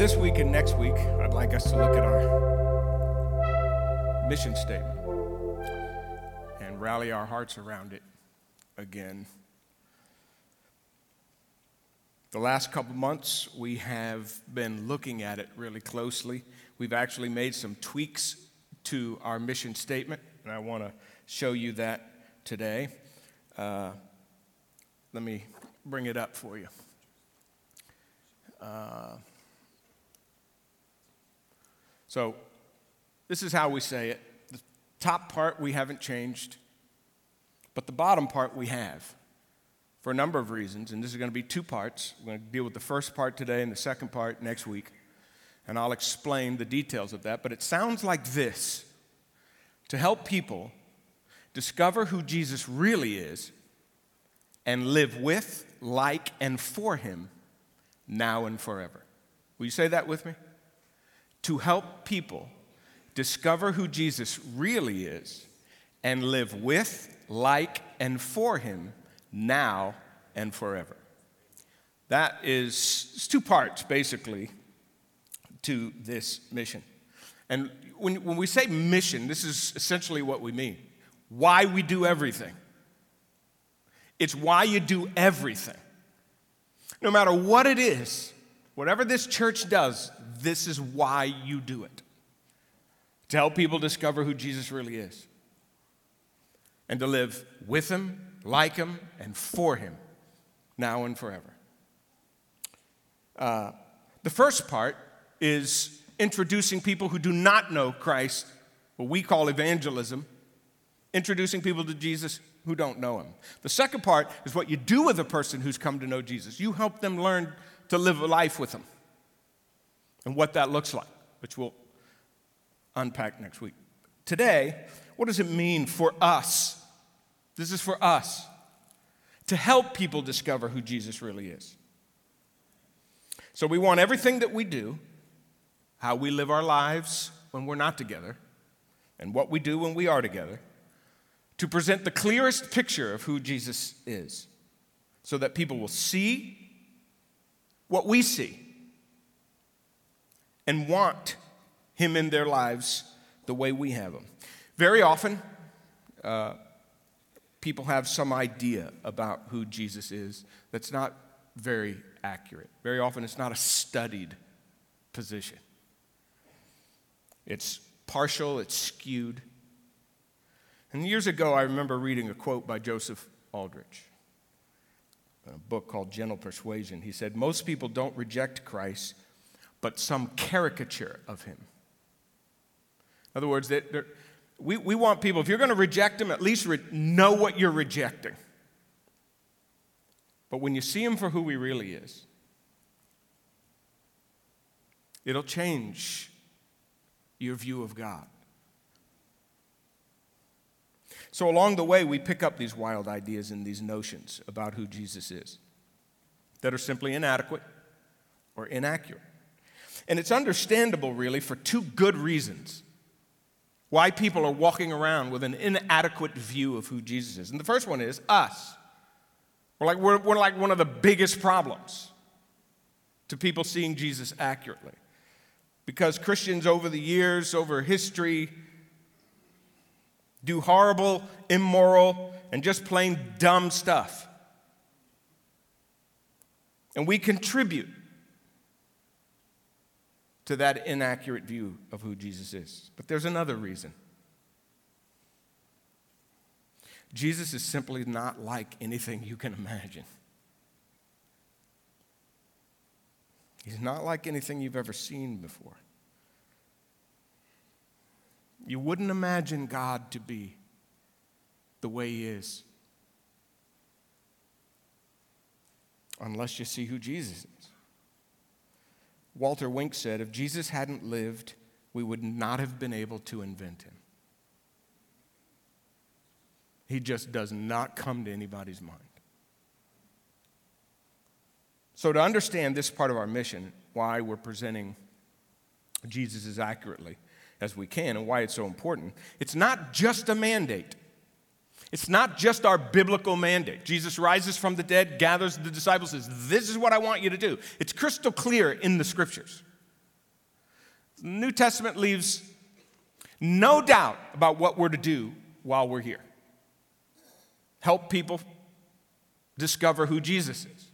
this week and next week, I'd like us to look at our mission statement and rally our hearts around it again. The last couple months, we have been looking at it really closely. We've actually made some tweaks to our mission statement, and I want to show you that today. Uh, let me bring it up for you. Uh, so, this is how we say it. The top part we haven't changed, but the bottom part we have for a number of reasons, and this is going to be two parts. We're going to deal with the first part today and the second part next week, and I'll explain the details of that. But it sounds like this to help people discover who Jesus really is and live with, like, and for him now and forever. Will you say that with me? To help people discover who Jesus really is and live with, like, and for him now and forever. That is two parts, basically, to this mission. And when, when we say mission, this is essentially what we mean why we do everything. It's why you do everything. No matter what it is, whatever this church does, this is why you do it. To help people discover who Jesus really is and to live with Him like him, and for him, now and forever. Uh, the first part is introducing people who do not know Christ, what we call evangelism, introducing people to Jesus who don't know him. The second part is what you do with a person who's come to know Jesus. You help them learn to live a life with him and what that looks like, which we'll unpack next week. Today, what does it mean for us this is for us to help people discover who Jesus really is. So we want everything that we do, how we live our lives when we're not together, and what we do when we are together, to present the clearest picture of who Jesus is so that people will see what we see and want him in their lives the way we have him. Very often, uh, people have some idea about who Jesus is that's not very accurate. Very often, it's not a studied position, it's partial, it's skewed. And years ago, I remember reading a quote by Joseph Aldrich, in a book called Gentle Persuasion. He said, Most people don't reject Christ, but some caricature of him. In other words, they're, we, we want people, if you're going to reject him, at least re- know what you're rejecting. But when you see him for who he really is, it'll change your view of God. So, along the way, we pick up these wild ideas and these notions about who Jesus is that are simply inadequate or inaccurate. And it's understandable, really, for two good reasons why people are walking around with an inadequate view of who Jesus is. And the first one is us. We're like, we're, we're like one of the biggest problems to people seeing Jesus accurately. Because Christians over the years, over history, do horrible, immoral, and just plain dumb stuff. And we contribute to that inaccurate view of who Jesus is. But there's another reason. Jesus is simply not like anything you can imagine. He's not like anything you've ever seen before. You wouldn't imagine God to be the way He is unless you see who Jesus is. Walter Wink said if Jesus hadn't lived, we would not have been able to invent him. He just does not come to anybody's mind. So, to understand this part of our mission, why we're presenting Jesus as accurately as we can and why it's so important, it's not just a mandate. It's not just our biblical mandate. Jesus rises from the dead, gathers the disciples, says, This is what I want you to do. It's crystal clear in the scriptures. The New Testament leaves no doubt about what we're to do while we're here. Help people discover who Jesus is.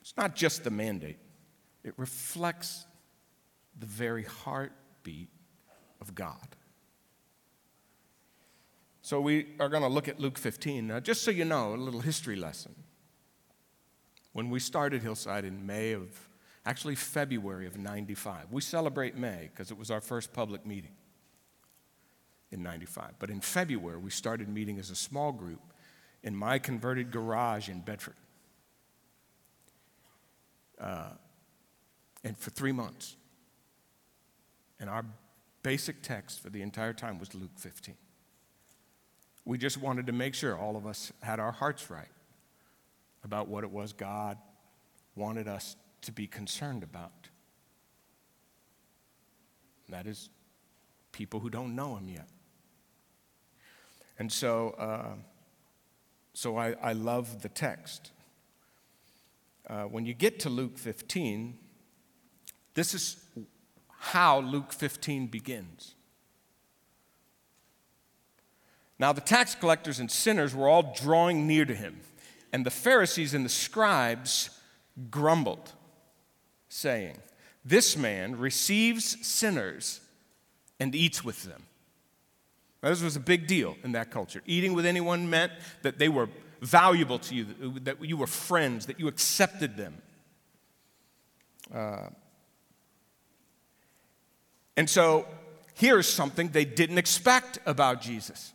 It's not just the mandate, it reflects the very heartbeat of God. So we are going to look at Luke 15. Now, just so you know, a little history lesson. When we started Hillside in May of, actually February of 95, we celebrate May because it was our first public meeting in 95. But in February, we started meeting as a small group in my converted garage in Bedford. Uh, and for three months. And our basic text for the entire time was Luke 15. We just wanted to make sure all of us had our hearts right about what it was God wanted us to be concerned about. And that is people who don't know Him yet. And so, uh, so I, I love the text. Uh, when you get to Luke 15, this is how Luke 15 begins. Now, the tax collectors and sinners were all drawing near to him, and the Pharisees and the scribes grumbled, saying, This man receives sinners and eats with them. Now, this was a big deal in that culture. Eating with anyone meant that they were valuable to you, that you were friends, that you accepted them. Uh, and so here's something they didn't expect about Jesus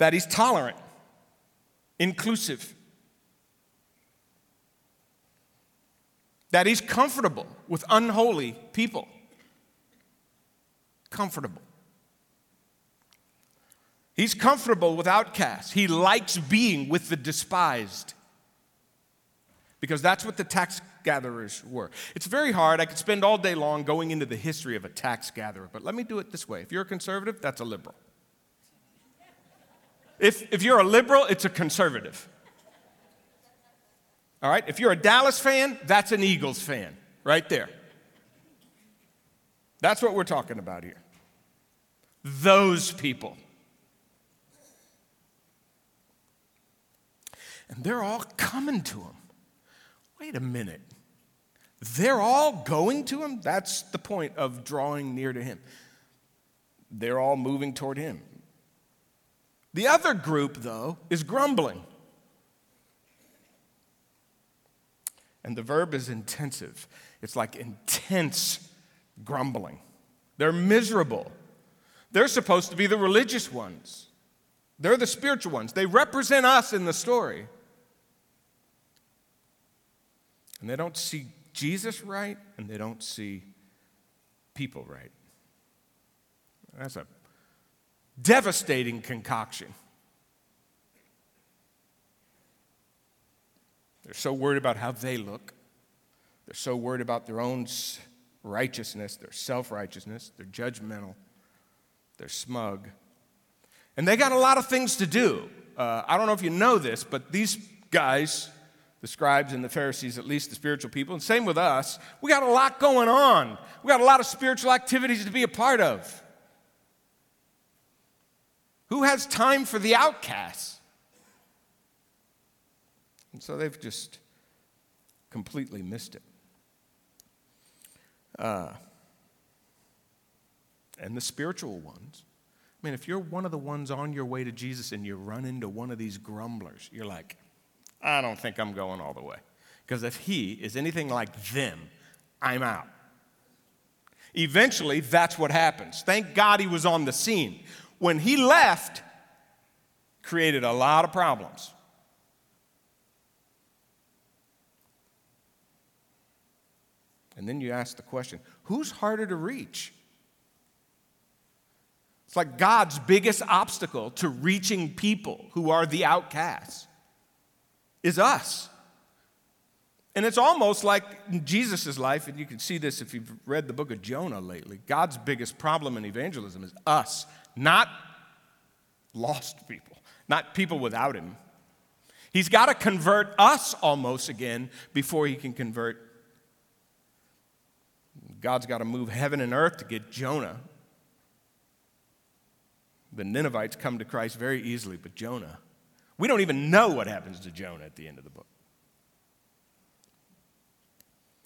that he's tolerant, inclusive, that he's comfortable with unholy people. Comfortable. He's comfortable with outcasts. He likes being with the despised because that's what the tax gatherers were. It's very hard. I could spend all day long going into the history of a tax gatherer, but let me do it this way. If you're a conservative, that's a liberal. If, if you're a liberal, it's a conservative. All right? If you're a Dallas fan, that's an Eagles fan, right there. That's what we're talking about here. Those people. And they're all coming to him. Wait a minute. They're all going to him? That's the point of drawing near to him. They're all moving toward him. The other group, though, is grumbling. And the verb is intensive. It's like intense grumbling. They're miserable. They're supposed to be the religious ones, they're the spiritual ones. They represent us in the story. And they don't see Jesus right, and they don't see people right. That's a devastating concoction. They're so worried about how they look. They're so worried about their own righteousness, their self righteousness. They're judgmental. They're smug. And they got a lot of things to do. Uh, I don't know if you know this, but these guys, the scribes and the Pharisees, at least the spiritual people, and same with us, we got a lot going on. We got a lot of spiritual activities to be a part of. Who has time for the outcasts? And so they've just completely missed it. Uh, and the spiritual ones. I mean, if you're one of the ones on your way to Jesus and you run into one of these grumblers, you're like, I don't think I'm going all the way. Because if he is anything like them, I'm out. Eventually, that's what happens. Thank God he was on the scene when he left, created a lot of problems. And then you ask the question who's harder to reach? It's like God's biggest obstacle to reaching people who are the outcasts is us. And it's almost like in Jesus' life, and you can see this if you've read the book of Jonah lately. God's biggest problem in evangelism is us, not lost people, not people without Him. He's got to convert us almost again before he can convert. God's got to move heaven and earth to get Jonah. The Ninevites come to Christ very easily, but Jonah, we don't even know what happens to Jonah at the end of the book.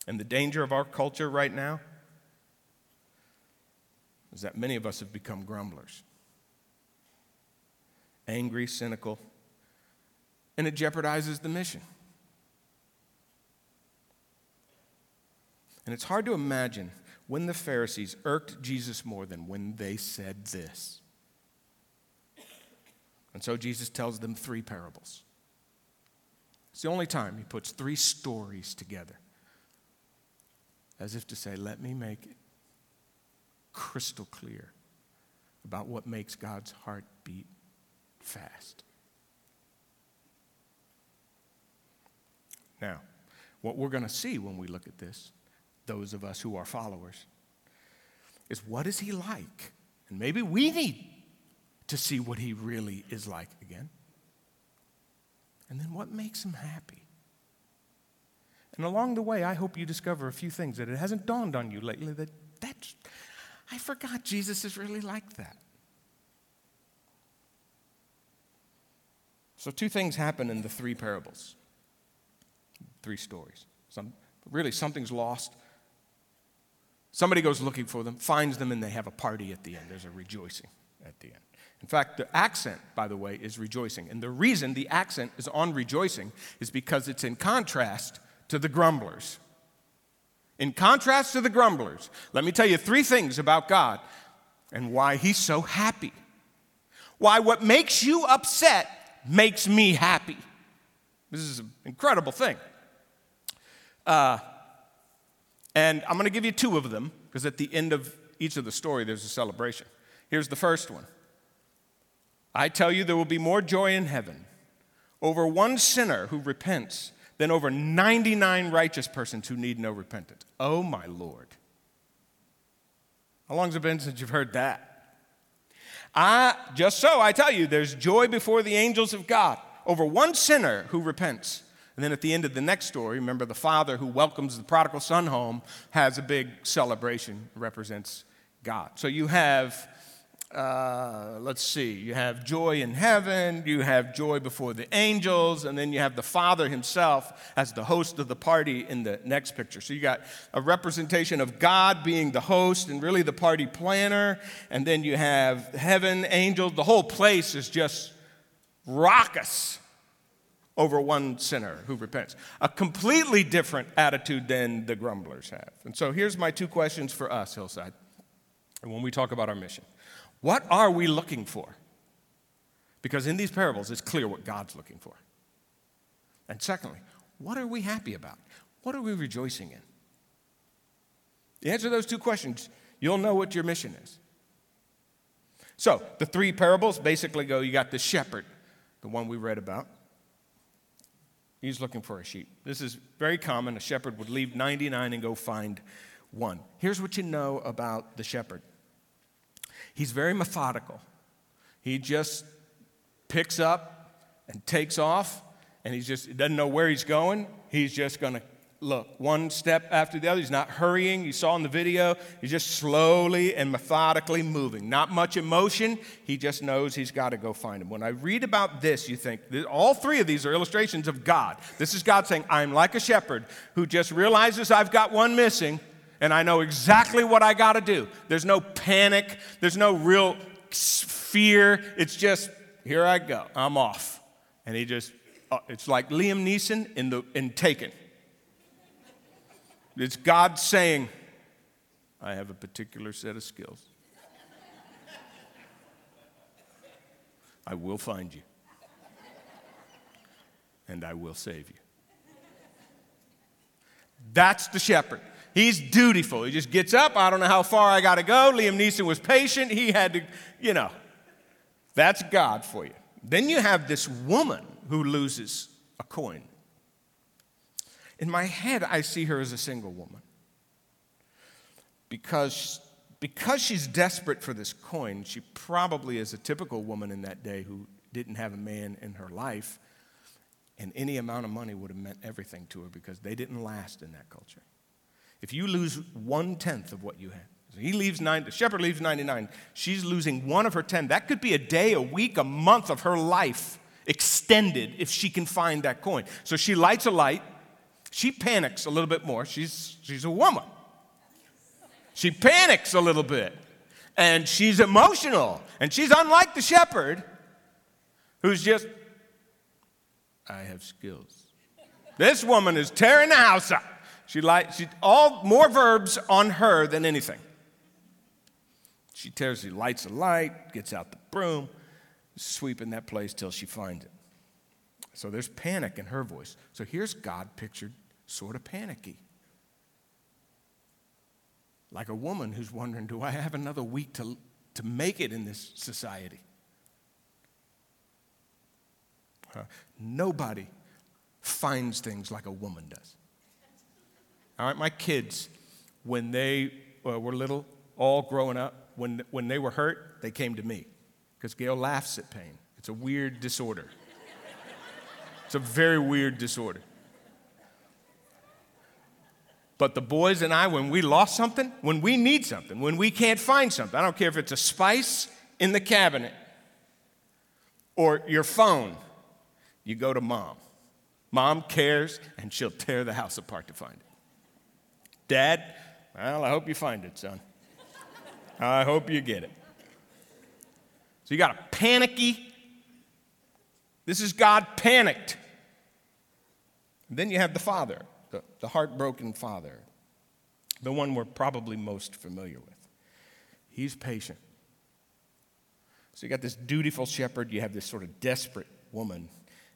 And the danger of our culture right now is that many of us have become grumblers angry, cynical, and it jeopardizes the mission. And it's hard to imagine when the Pharisees irked Jesus more than when they said this. And so Jesus tells them three parables. It's the only time he puts three stories together, as if to say, Let me make it crystal clear about what makes God's heart beat fast. Now, what we're going to see when we look at this, those of us who are followers, is what is he like? And maybe we need to see what he really is like again. And then what makes him happy? And along the way, I hope you discover a few things that it hasn't dawned on you lately that that's, I forgot Jesus is really like that. So, two things happen in the three parables, three stories. Some, really, something's lost. Somebody goes looking for them, finds them, and they have a party at the end. There's a rejoicing at the end. In fact, the accent, by the way, is rejoicing. And the reason the accent is on rejoicing is because it's in contrast to the grumblers. In contrast to the grumblers, let me tell you three things about God and why He's so happy. Why what makes you upset makes me happy. This is an incredible thing. Uh, and I'm going to give you two of them because at the end of each of the story, there's a celebration. Here's the first one I tell you, there will be more joy in heaven over one sinner who repents than over 99 righteous persons who need no repentance. Oh, my Lord. How long has it been since you've heard that? I, just so, I tell you, there's joy before the angels of God over one sinner who repents. And then at the end of the next story, remember the father who welcomes the prodigal son home has a big celebration, represents God. So you have uh, let's see, you have joy in heaven, you have joy before the angels, and then you have the Father himself as the host of the party in the next picture. So you got a representation of God being the host and really the party planner, and then you have heaven, angels. The whole place is just raucous over one sinner who repents. A completely different attitude than the grumblers have. And so here's my two questions for us, Hillside, and when we talk about our mission. What are we looking for? Because in these parables, it's clear what God's looking for. And secondly, what are we happy about? What are we rejoicing in? Answer those two questions, you'll know what your mission is. So, the three parables basically go you got the shepherd, the one we read about. He's looking for a sheep. This is very common. A shepherd would leave 99 and go find one. Here's what you know about the shepherd He's very methodical. He just picks up and takes off, and he just doesn't know where he's going. He's just going to look one step after the other. He's not hurrying. You saw in the video, he's just slowly and methodically moving. Not much emotion. He just knows he's got to go find him. When I read about this, you think all three of these are illustrations of God. This is God saying, I'm like a shepherd who just realizes I've got one missing and I know exactly what I got to do. There's no panic, there's no real fear. It's just, here I go, I'm off. And he just, uh, it's like Liam Neeson in, the, in Taken. It's God saying, I have a particular set of skills. I will find you. And I will save you. That's the shepherd. He's dutiful. He just gets up. I don't know how far I got to go. Liam Neeson was patient. He had to, you know, that's God for you. Then you have this woman who loses a coin. In my head, I see her as a single woman because, because she's desperate for this coin. She probably is a typical woman in that day who didn't have a man in her life. And any amount of money would have meant everything to her because they didn't last in that culture. If you lose one tenth of what you had, he leaves nine, the shepherd leaves 99, she's losing one of her 10. That could be a day, a week, a month of her life extended if she can find that coin. So she lights a light. She panics a little bit more. She's, she's a woman. She panics a little bit. And she's emotional. And she's unlike the shepherd who's just, I have skills. This woman is tearing the house up. She like she all more verbs on her than anything. She tears, she lights a light, gets out the broom, sweeping that place till she finds it. So there's panic in her voice. So here's God pictured sort of panicky. Like a woman who's wondering, do I have another week to, to make it in this society? Nobody finds things like a woman does. All right, my kids, when they uh, were little, all growing up, when, when they were hurt, they came to me because Gail laughs at pain. It's a weird disorder. it's a very weird disorder. But the boys and I, when we lost something, when we need something, when we can't find something, I don't care if it's a spice in the cabinet or your phone, you go to mom. Mom cares, and she'll tear the house apart to find it. Dad, well, I hope you find it, son. I hope you get it. So you got a panicky. This is God panicked. And then you have the father, the, the heartbroken father, the one we're probably most familiar with. He's patient. So you got this dutiful shepherd, you have this sort of desperate woman,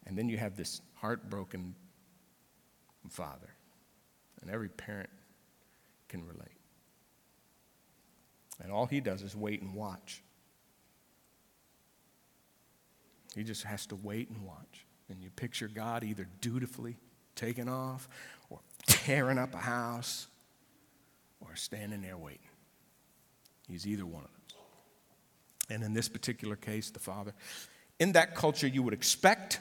and then you have this heartbroken father. And every parent can relate. And all he does is wait and watch. He just has to wait and watch. And you picture God either dutifully taking off or tearing up a house or standing there waiting. He's either one of those. And in this particular case, the father, in that culture, you would expect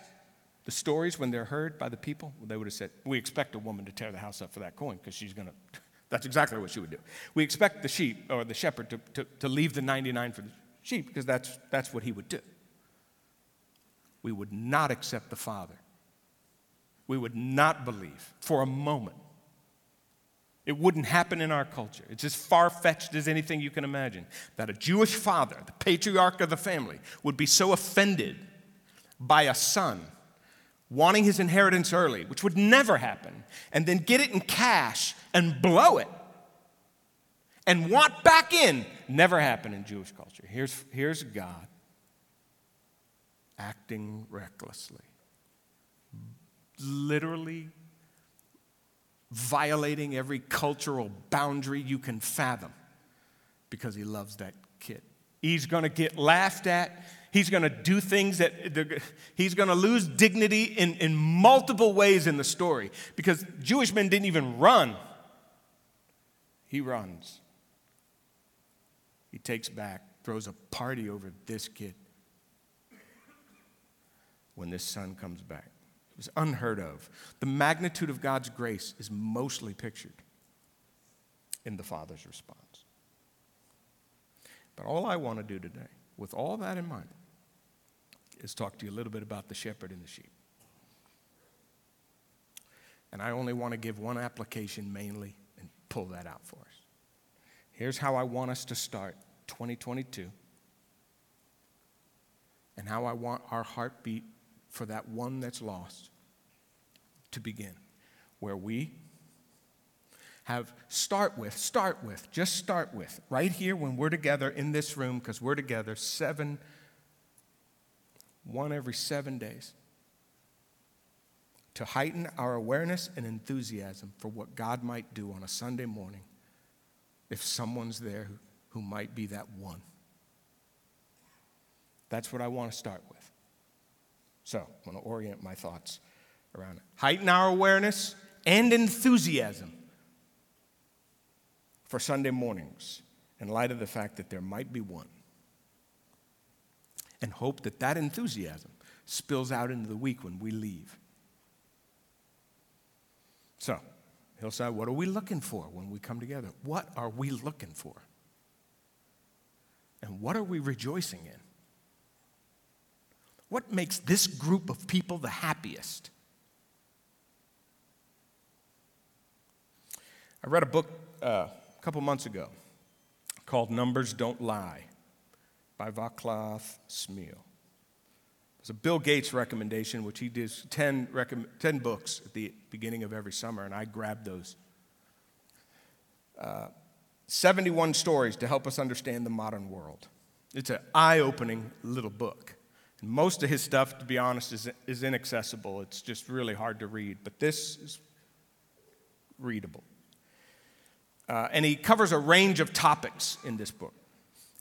the stories when they're heard by the people, they would have said, We expect a woman to tear the house up for that coin because she's going to that's exactly what she would do. We expect the sheep or the shepherd to, to, to leave the 99 for the sheep because that's, that's what he would do. We would not accept the Father. We would not believe for a moment. It wouldn't happen in our culture. It's as far fetched as anything you can imagine that a Jewish father, the patriarch of the family, would be so offended by a son wanting his inheritance early, which would never happen, and then get it in cash and blow it and want back in, never happened in Jewish culture. Here's, here's God acting recklessly, literally violating every cultural boundary you can fathom because he loves that kid. He's going to get laughed at. He's going to do things that he's going to lose dignity in, in multiple ways in the story because Jewish men didn't even run. He runs. He takes back, throws a party over this kid when this son comes back. It was unheard of. The magnitude of God's grace is mostly pictured in the father's response. But all I want to do today, with all that in mind, is talk to you a little bit about the shepherd and the sheep. And I only want to give one application mainly and pull that out for us. Here's how I want us to start 2022 and how I want our heartbeat for that one that's lost to begin, where we have start with, start with, just start with, right here when we're together in this room, because we're together seven one every seven days, to heighten our awareness and enthusiasm for what God might do on a Sunday morning if someone's there who, might be that one. That's what I want to start with. So I'm going to orient my thoughts around it. Heighten our awareness and enthusiasm for Sunday mornings in light of the fact that there might be one and hope that that enthusiasm spills out into the week when we leave So, Hillside, what are we looking for when we come together? What are we looking for? And what are we rejoicing in? What makes this group of people the happiest? I read a book uh, couple months ago called Numbers Don't Lie by Vaclav Smil. It's a Bill Gates recommendation, which he does 10, 10 books at the beginning of every summer, and I grabbed those. Uh, 71 stories to help us understand the modern world. It's an eye opening little book. And most of his stuff, to be honest, is, is inaccessible. It's just really hard to read, but this is readable. Uh, and he covers a range of topics in this book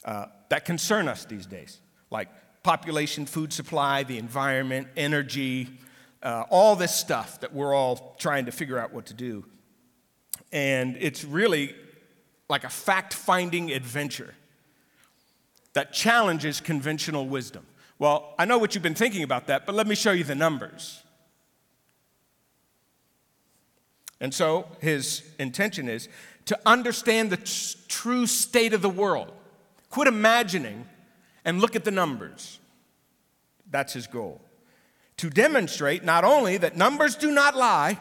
uh, that concern us these days, like population, food supply, the environment, energy, uh, all this stuff that we're all trying to figure out what to do. And it's really like a fact finding adventure that challenges conventional wisdom. Well, I know what you've been thinking about that, but let me show you the numbers. And so his intention is to understand the t- true state of the world. Quit imagining and look at the numbers. That's his goal. To demonstrate not only that numbers do not lie,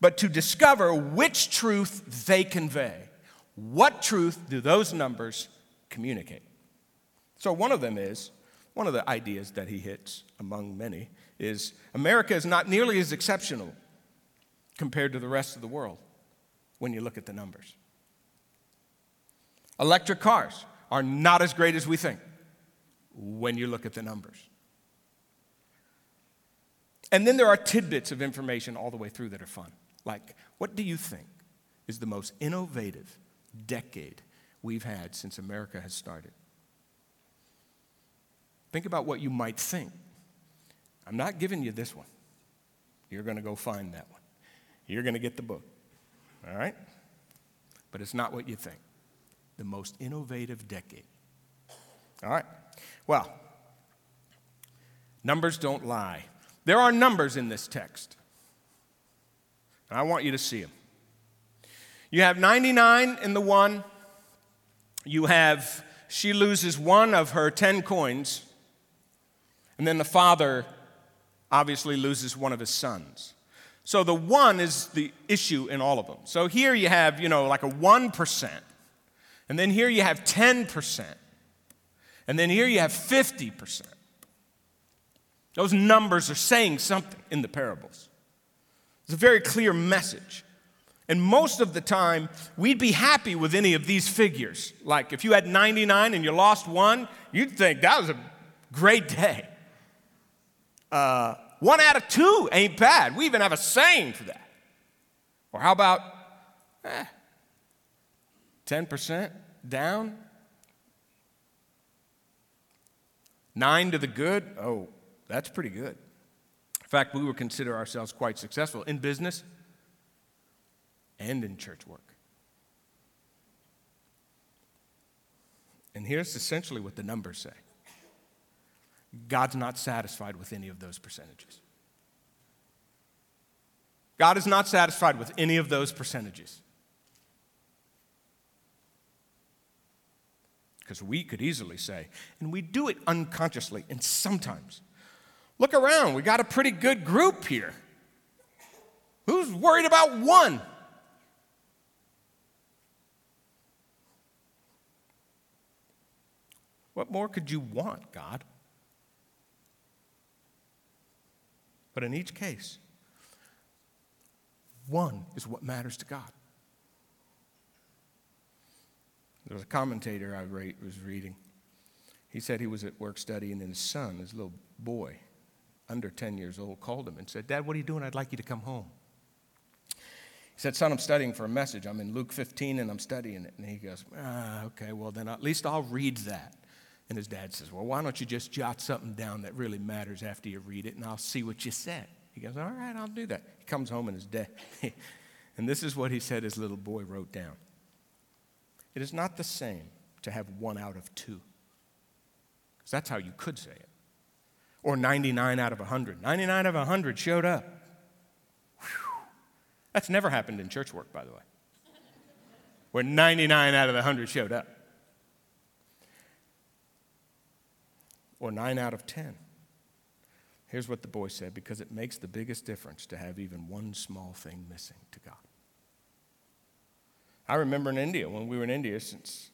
but to discover which truth they convey. What truth do those numbers communicate? So, one of them is one of the ideas that he hits, among many, is America is not nearly as exceptional compared to the rest of the world when you look at the numbers. Electric cars are not as great as we think when you look at the numbers. And then there are tidbits of information all the way through that are fun. Like, what do you think is the most innovative decade we've had since America has started? Think about what you might think. I'm not giving you this one. You're going to go find that one. You're going to get the book. All right? But it's not what you think. The most innovative decade. All right? Well, numbers don't lie. There are numbers in this text. And I want you to see them. You have 99 in the one. You have, she loses one of her 10 coins. And then the father obviously loses one of his sons. So the one is the issue in all of them. So here you have, you know, like a 1%. And then here you have 10%. And then here you have 50%. Those numbers are saying something in the parables. It's a very clear message. And most of the time, we'd be happy with any of these figures. Like if you had 99 and you lost one, you'd think that was a great day. Uh, one out of two ain't bad. We even have a saying for that. Or how about eh, 10% down? Nine to the good? Oh, that's pretty good. In fact, we would consider ourselves quite successful in business and in church work. And here's essentially what the numbers say God's not satisfied with any of those percentages. God is not satisfied with any of those percentages. Because we could easily say, and we do it unconsciously, and sometimes. Look around, we got a pretty good group here. Who's worried about one? What more could you want, God? But in each case, one is what matters to God. There was a commentator I was reading. He said he was at work studying, and his son, his little boy, under 10 years old, called him and said, Dad, what are you doing? I'd like you to come home. He said, Son, I'm studying for a message. I'm in Luke 15 and I'm studying it. And he goes, ah, Okay, well, then at least I'll read that. And his dad says, Well, why don't you just jot something down that really matters after you read it, and I'll see what you said. He goes, All right, I'll do that. He comes home and his dad, and this is what he said his little boy wrote down It is not the same to have one out of two, because that's how you could say it, or 99 out of 100. 99 out of 100 showed up. Whew. That's never happened in church work, by the way, where 99 out of the 100 showed up. Or 9 out of 10. Here's what the boy said because it makes the biggest difference to have even one small thing missing to God. I remember in India, when we were in India, since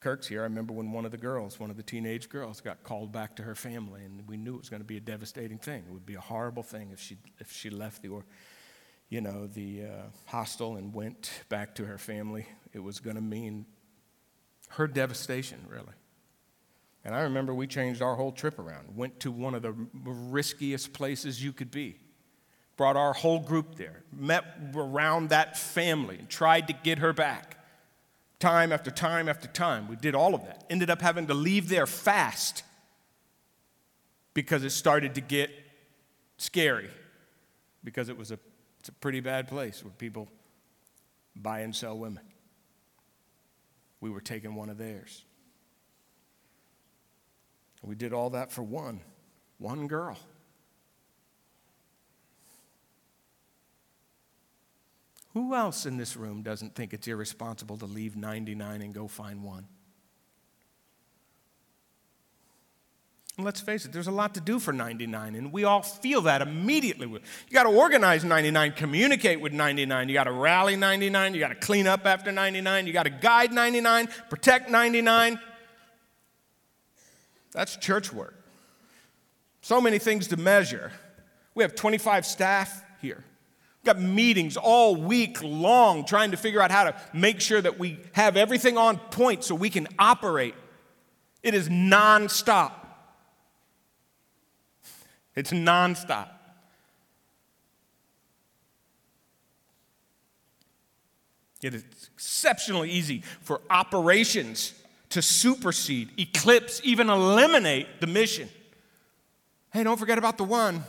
Kirk's here, I remember when one of the girls, one of the teenage girls, got called back to her family, and we knew it was going to be a devastating thing. It would be a horrible thing if she, if she left the, or, you know, the uh, hostel and went back to her family. It was going to mean her devastation, really. And I remember we changed our whole trip around, went to one of the riskiest places you could be, brought our whole group there, met around that family, and tried to get her back. Time after time after time, we did all of that. Ended up having to leave there fast because it started to get scary, because it was a, it's a pretty bad place where people buy and sell women. We were taking one of theirs. We did all that for one, one girl. Who else in this room doesn't think it's irresponsible to leave 99 and go find one? And let's face it, there's a lot to do for 99, and we all feel that immediately. You got to organize 99, communicate with 99, you got to rally 99, you got to clean up after 99, you got to guide 99, protect 99, that's church work. So many things to measure. We have 25 staff here. We've got meetings all week long trying to figure out how to make sure that we have everything on point so we can operate. It is nonstop. It's nonstop. It is exceptionally easy for operations to supersede, eclipse, even eliminate the mission. Hey, don't forget about the one.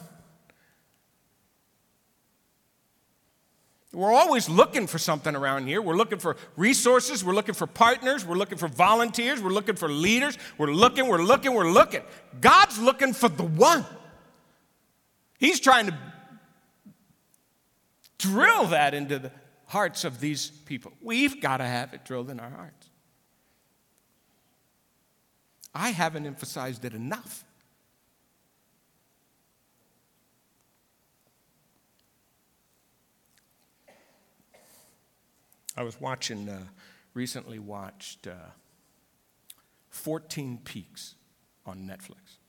We're always looking for something around here. We're looking for resources. We're looking for partners. We're looking for volunteers. We're looking for leaders. We're looking, we're looking, we're looking. God's looking for the one. He's trying to drill that into the hearts of these people. We've got to have it drilled in our hearts. I haven't emphasized it enough. I was watching, uh, recently watched uh, 14 Peaks on Netflix.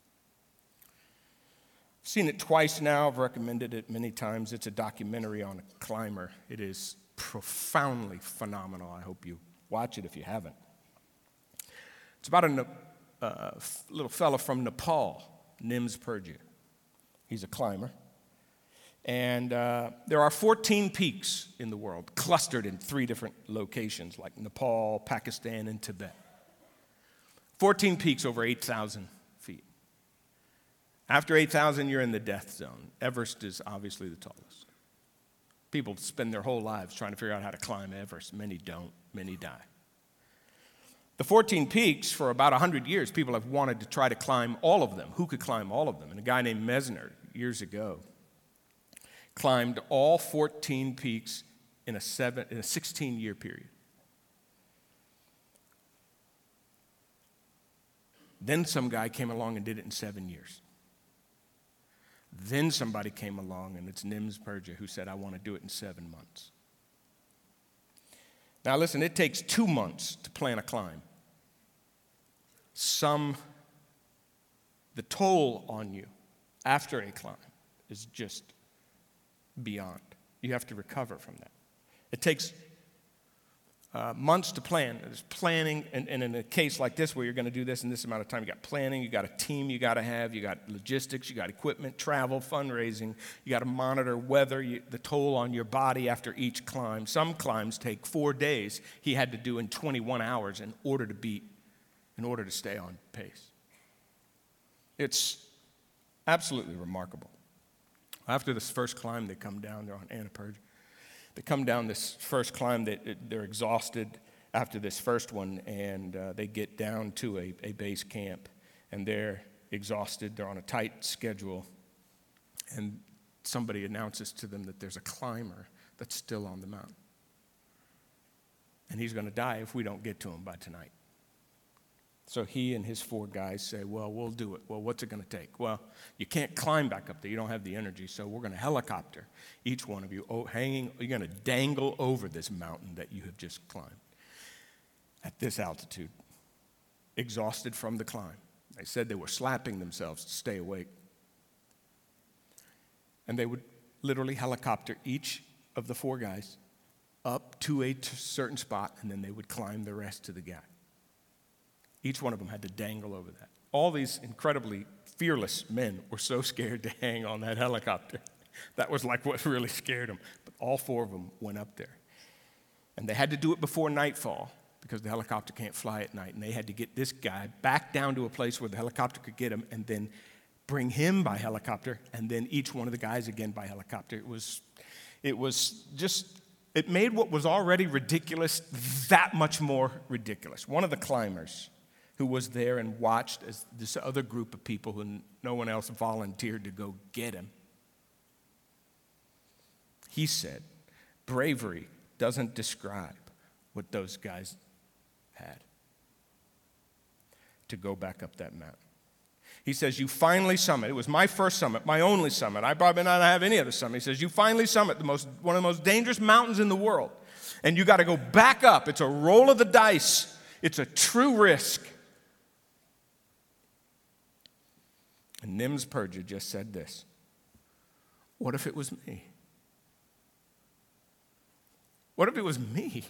I've seen it twice now, I've recommended it many times. It's a documentary on a climber. It is profoundly phenomenal. I hope you watch it if you haven't. It's about a uh, little fellow from Nepal, Nims Purja. He's a climber. And uh, there are 14 peaks in the world, clustered in three different locations like Nepal, Pakistan, and Tibet. 14 peaks over 8,000 feet. After 8,000, you're in the death zone. Everest is obviously the tallest. People spend their whole lives trying to figure out how to climb Everest. Many don't, many die. The 14 peaks, for about 100 years, people have wanted to try to climb all of them. Who could climb all of them? And a guy named Messner, years ago, climbed all 14 peaks in a, seven, in a 16 year period. Then some guy came along and did it in seven years. Then somebody came along, and it's Nims Purja, who said, I want to do it in seven months. Now, listen, it takes two months to plan a climb some, the toll on you after a climb is just beyond. You have to recover from that. It takes uh, months to plan. There's planning, and, and, in a case like this where you're going to do this in this amount of time, you got planning, you got a team you got to have, you got logistics, you got equipment, travel, fundraising, you got to monitor weather, you, the toll on your body after each climb. Some climbs take four days. He had to do in 21 hours in order to beat in order to stay on pace. It's absolutely remarkable. After this first climb, they come down, they're on Annapurna. They come down this first climb, they, they're exhausted after this first one, and uh, they get down to a, a base camp, and they're exhausted, they're on a tight schedule, and somebody announces to them that there's a climber that's still on the mountain. And he's going to die if we don't get to him by tonight. So he and his four guys say, Well, we'll do it. Well, what's it going to take? Well, you can't climb back up there. You don't have the energy. So we're going to helicopter each one of you, oh, hanging, you're going to dangle over this mountain that you have just climbed at this altitude, exhausted from the climb. They said they were slapping themselves to stay awake. And they would literally helicopter each of the four guys up to a certain spot, and then they would climb the rest to the gap. Each one of them had to dangle over that. All these incredibly fearless men were so scared to hang on that helicopter. That was like what really scared them. But all four of them went up there. And they had to do it before nightfall because the helicopter can't fly at night. And they had to get this guy back down to a place where the helicopter could get him and then bring him by helicopter and then each one of the guys again by helicopter. It was, it was just, it made what was already ridiculous that much more ridiculous. One of the climbers, who was there and watched as this other group of people who no one else volunteered to go get him. He said, bravery doesn't describe what those guys had to go back up that mountain. He says, You finally summit. It was my first summit, my only summit. I probably not have any other summit. He says, You finally summit the most, one of the most dangerous mountains in the world. And you got to go back up. It's a roll of the dice, it's a true risk. And Nims Purja just said this What if it was me? What if it was me?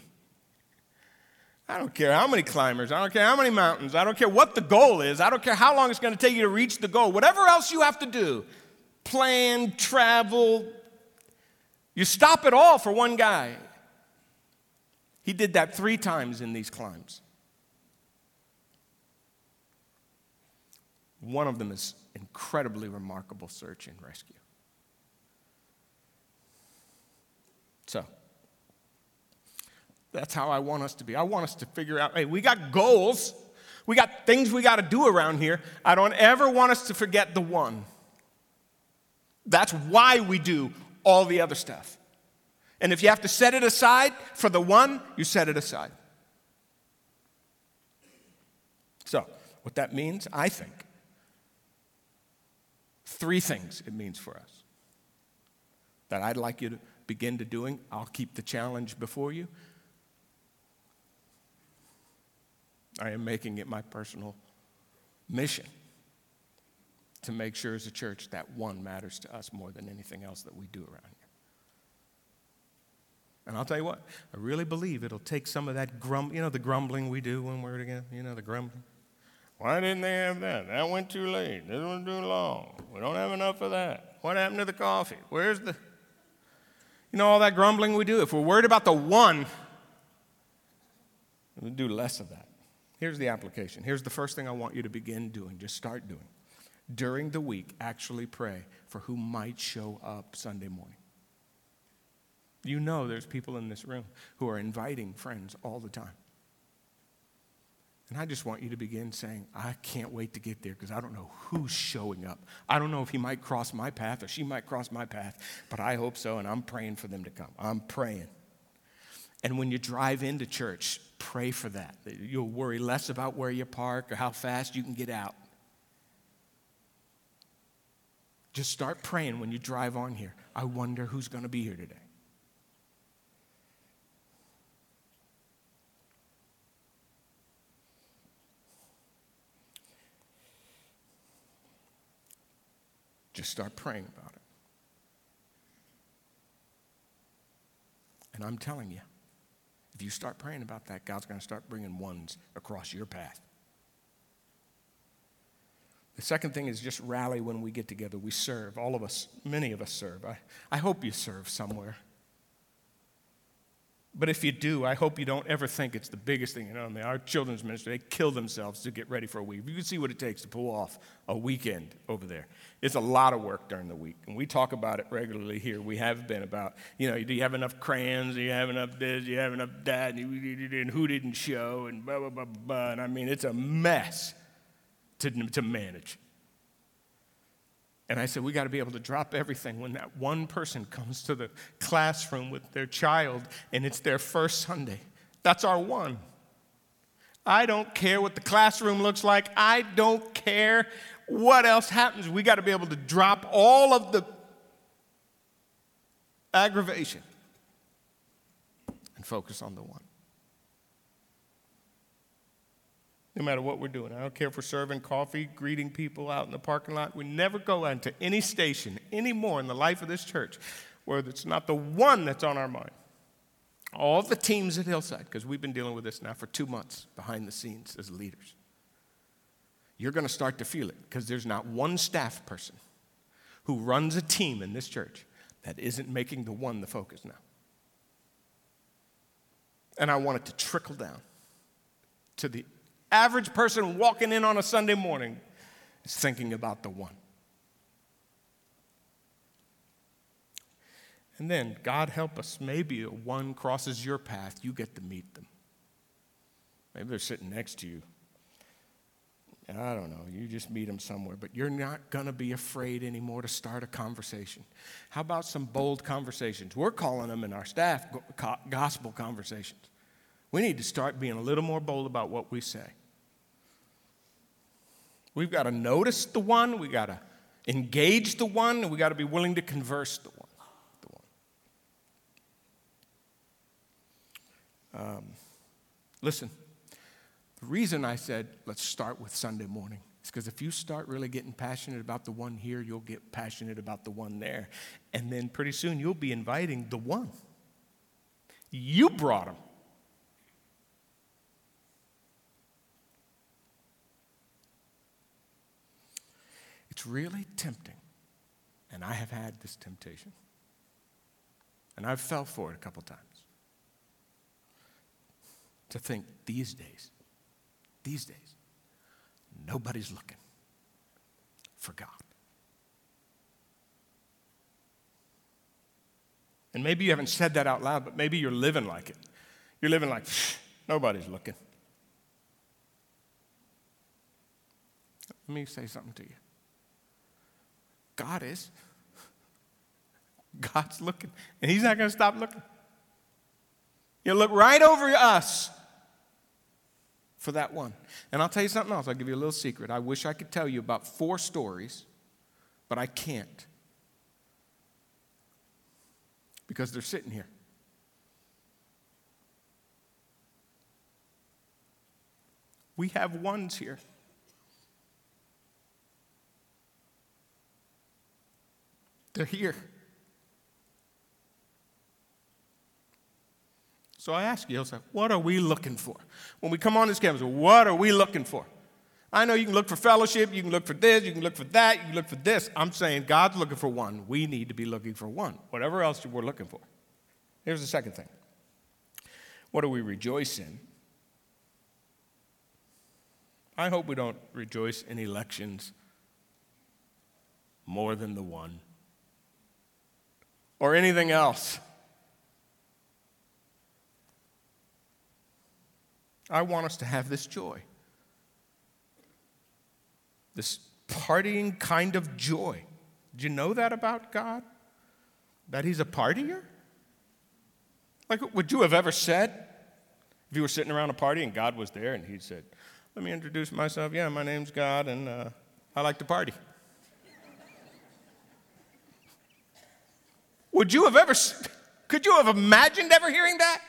I don't care how many climbers, I don't care how many mountains, I don't care what the goal is, I don't care how long it's going to take you to reach the goal, whatever else you have to do plan, travel, you stop it all for one guy. He did that three times in these climbs. One of them is incredibly remarkable search and rescue. So, that's how I want us to be. I want us to figure out hey, we got goals, we got things we got to do around here. I don't ever want us to forget the one. That's why we do all the other stuff. And if you have to set it aside for the one, you set it aside. So, what that means, I think, Three things it means for us that I'd like you to begin to doing. I'll keep the challenge before you. I am making it my personal mission to make sure as a church that one matters to us more than anything else that we do around here. And I'll tell you what, I really believe it'll take some of that grum, you know, the grumbling we do when we're together, you know, the grumbling. Why didn't they have that? That went too late. This went too long. We don't have enough of that. What happened to the coffee? Where's the. You know, all that grumbling we do? If we're worried about the one, we'll do less of that. Here's the application. Here's the first thing I want you to begin doing. Just start doing. During the week, actually pray for who might show up Sunday morning. You know there's people in this room who are inviting friends all the time. And I just want you to begin saying, I can't wait to get there because I don't know who's showing up. I don't know if he might cross my path or she might cross my path, but I hope so, and I'm praying for them to come. I'm praying. And when you drive into church, pray for that. You'll worry less about where you park or how fast you can get out. Just start praying when you drive on here. I wonder who's going to be here today. Just start praying about it. And I'm telling you, if you start praying about that, God's going to start bringing ones across your path. The second thing is just rally when we get together. We serve. All of us, many of us serve. I, I hope you serve somewhere. But if you do, I hope you don't ever think it's the biggest thing. You know, I mean, our children's ministry, they kill themselves to get ready for a week. You can see what it takes to pull off a weekend over there. It's a lot of work during the week. And we talk about it regularly here. We have been about, you know, do you have enough crayons? Do you have enough this? Do you have enough that? And who didn't show? And blah, blah, blah, blah. And I mean, it's a mess to, to manage. And I said, we got to be able to drop everything when that one person comes to the classroom with their child and it's their first Sunday. That's our one. I don't care what the classroom looks like. I don't care what else happens. We got to be able to drop all of the aggravation and focus on the one. No matter what we're doing. I don't care if we're serving coffee, greeting people out in the parking lot. We never go into any station anymore in the life of this church where it's not the one that's on our mind. All the teams at Hillside, because we've been dealing with this now for two months behind the scenes as leaders. You're going to start to feel it because there's not one staff person who runs a team in this church that isn't making the one the focus now. And I want it to trickle down to the average person walking in on a Sunday morning is thinking about the one. And then, God help us, maybe one crosses your path, you get to meet them. Maybe they're sitting next to you. I don't know, you just meet them somewhere, but you're not going to be afraid anymore to start a conversation. How about some bold conversations? We're calling them in our staff gospel conversations. We need to start being a little more bold about what we say. We've got to notice the one, we've got to engage the one, and we've got to be willing to converse the one. The one. Um, listen, the reason I said let's start with Sunday morning is because if you start really getting passionate about the one here, you'll get passionate about the one there. And then pretty soon you'll be inviting the one. You brought him. It's really tempting. And I have had this temptation. And I've fell for it a couple times. To think these days, these days, nobody's looking for God. And maybe you haven't said that out loud, but maybe you're living like it. You're living like, nobody's looking. Let me say something to you. God is. God's looking, and He's not going to stop looking. He'll look right over us for that one. And I'll tell you something else. I'll give you a little secret. I wish I could tell you about four stories, but I can't because they're sitting here. We have ones here. They're here. So I ask you, what are we looking for? When we come on this campus, what are we looking for? I know you can look for fellowship, you can look for this, you can look for that, you can look for this. I'm saying God's looking for one. We need to be looking for one, whatever else we're looking for. Here's the second thing what do we rejoice in? I hope we don't rejoice in elections more than the one or anything else. I want us to have this joy, this partying kind of joy. Do you know that about God? That He's a partier? Like, would you have ever said, if you were sitting around a party and God was there and He said, Let me introduce myself. Yeah, my name's God and uh, I like to party. Would you have ever, could you have imagined ever hearing that?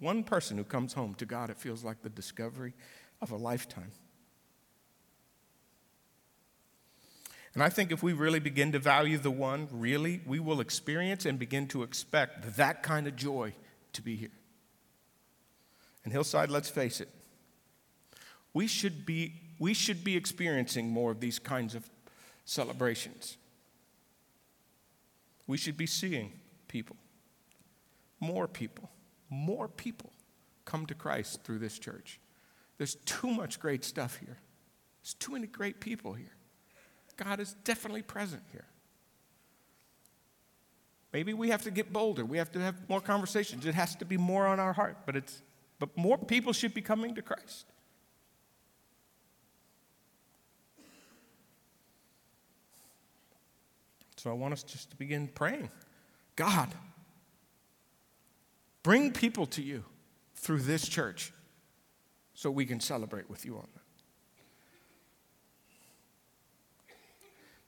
One person who comes home to God, it feels like the discovery of a lifetime. And I think if we really begin to value the one, really, we will experience and begin to expect that kind of joy to be here. And Hillside, let's face it, we should be we should be experiencing more of these kinds of celebrations. We should be seeing people, more people, more people come to Christ through this church. There's too much great stuff here. There's too many great people here. God is definitely present here. Maybe we have to get bolder. We have to have more conversations. It has to be more on our heart, but it's but more people should be coming to Christ. So I want us just to begin praying. God, bring people to you through this church so we can celebrate with you on that.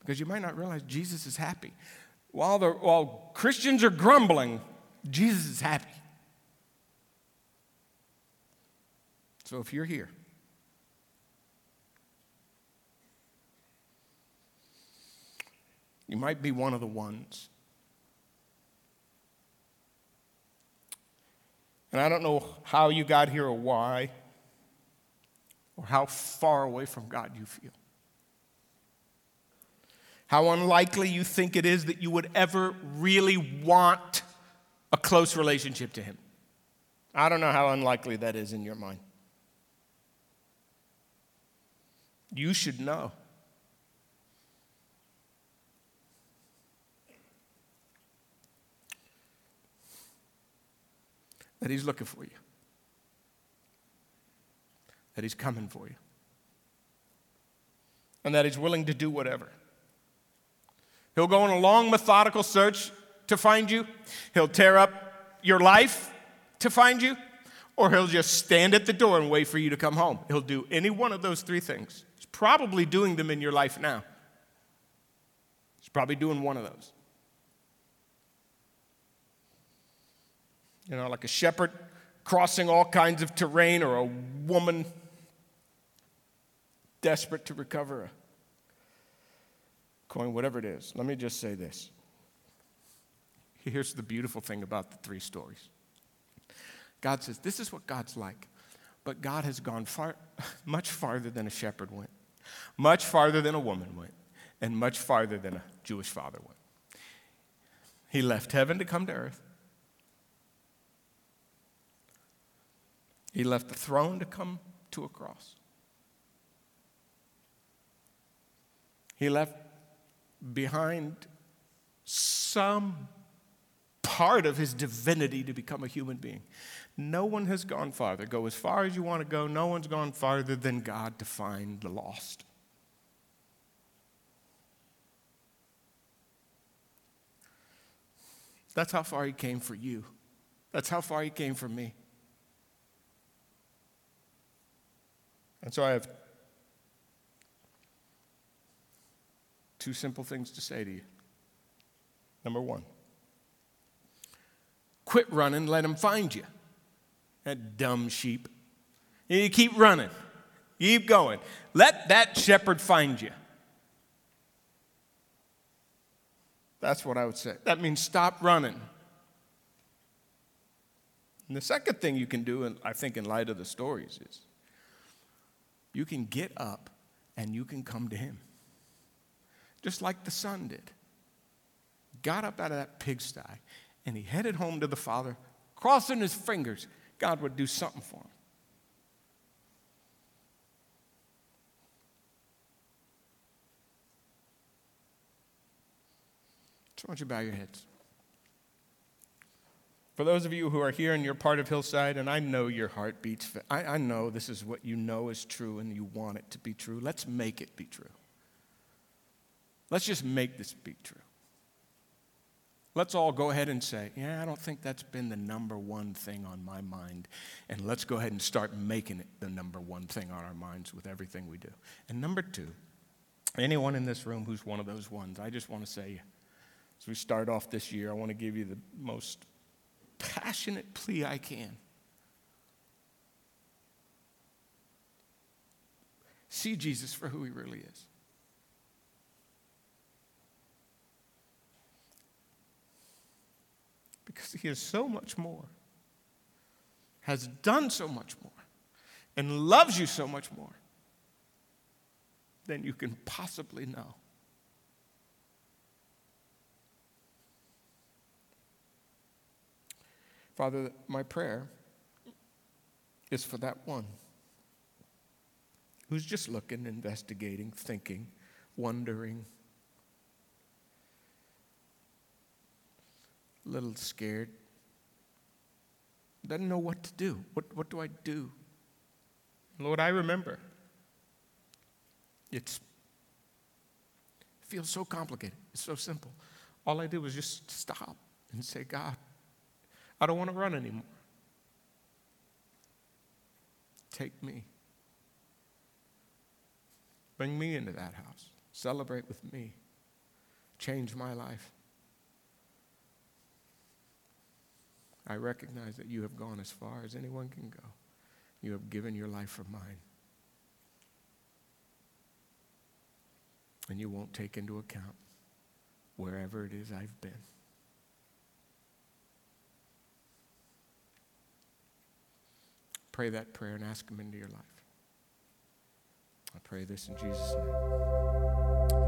Because you might not realize Jesus is happy. While, the, while Christians are grumbling, Jesus is happy. So if you're here, you might be one of the ones. And I don't know how you got here or why, or how far away from God you feel how unlikely you think it is that you would ever really want a close relationship to Him. I don't know how unlikely that is in your mind. You should know. That He's looking for you, that He's coming for you, and that He's willing to do whatever. He'll go on a long, methodical search to find you. He'll tear up your life to find you, or he'll just stand at the door and wait for you to come home. He'll do any one of those three things. He's probably doing them in your life now. He's probably doing one of those. You know, like a shepherd crossing all kinds of terrain, or a woman desperate to recover a coin, whatever it is. Let me just say this. Here's the beautiful thing about the three stories God says, This is what God's like. But God has gone far, much farther than a shepherd went, much farther than a woman went, and much farther than a Jewish father went. He left heaven to come to earth. He left the throne to come to a cross. He left behind some part of his divinity to become a human being. No one has gone farther. Go as far as you want to go. No one's gone farther than God to find the lost. That's how far he came for you. That's how far he came for me. And so I have two simple things to say to you. Number one, quit running, let him find you. That dumb sheep. You keep running, keep going. Let that shepherd find you. That's what I would say. That means stop running. And the second thing you can do, and I think in light of the stories, is you can get up and you can come to him just like the son did. Got up out of that pigsty and he headed home to the father, crossing his fingers, God would do something for him. So, why don't you bow your heads? For those of you who are here and you're part of Hillside, and I know your heart beats, I, I know this is what you know is true and you want it to be true. Let's make it be true. Let's just make this be true. Let's all go ahead and say, Yeah, I don't think that's been the number one thing on my mind. And let's go ahead and start making it the number one thing on our minds with everything we do. And number two, anyone in this room who's one of those ones, I just want to say, as we start off this year, I want to give you the most passionate plea I can. See Jesus for who he really is. because He is so much more, has done so much more, and loves you so much more than you can possibly know. Father, my prayer is for that one who's just looking, investigating, thinking, wondering, a little scared. Doesn't know what to do. What, what do I do? Lord, I remember. It's feels so complicated. It's so simple. All I did was just stop and say, God, I don't want to run anymore. Take me. Bring me into that house. Celebrate with me. Change my life. I recognize that you have gone as far as anyone can go. You have given your life for mine. And you won't take into account wherever it is I've been. Pray that prayer and ask Him into your life. I pray this in Jesus' name.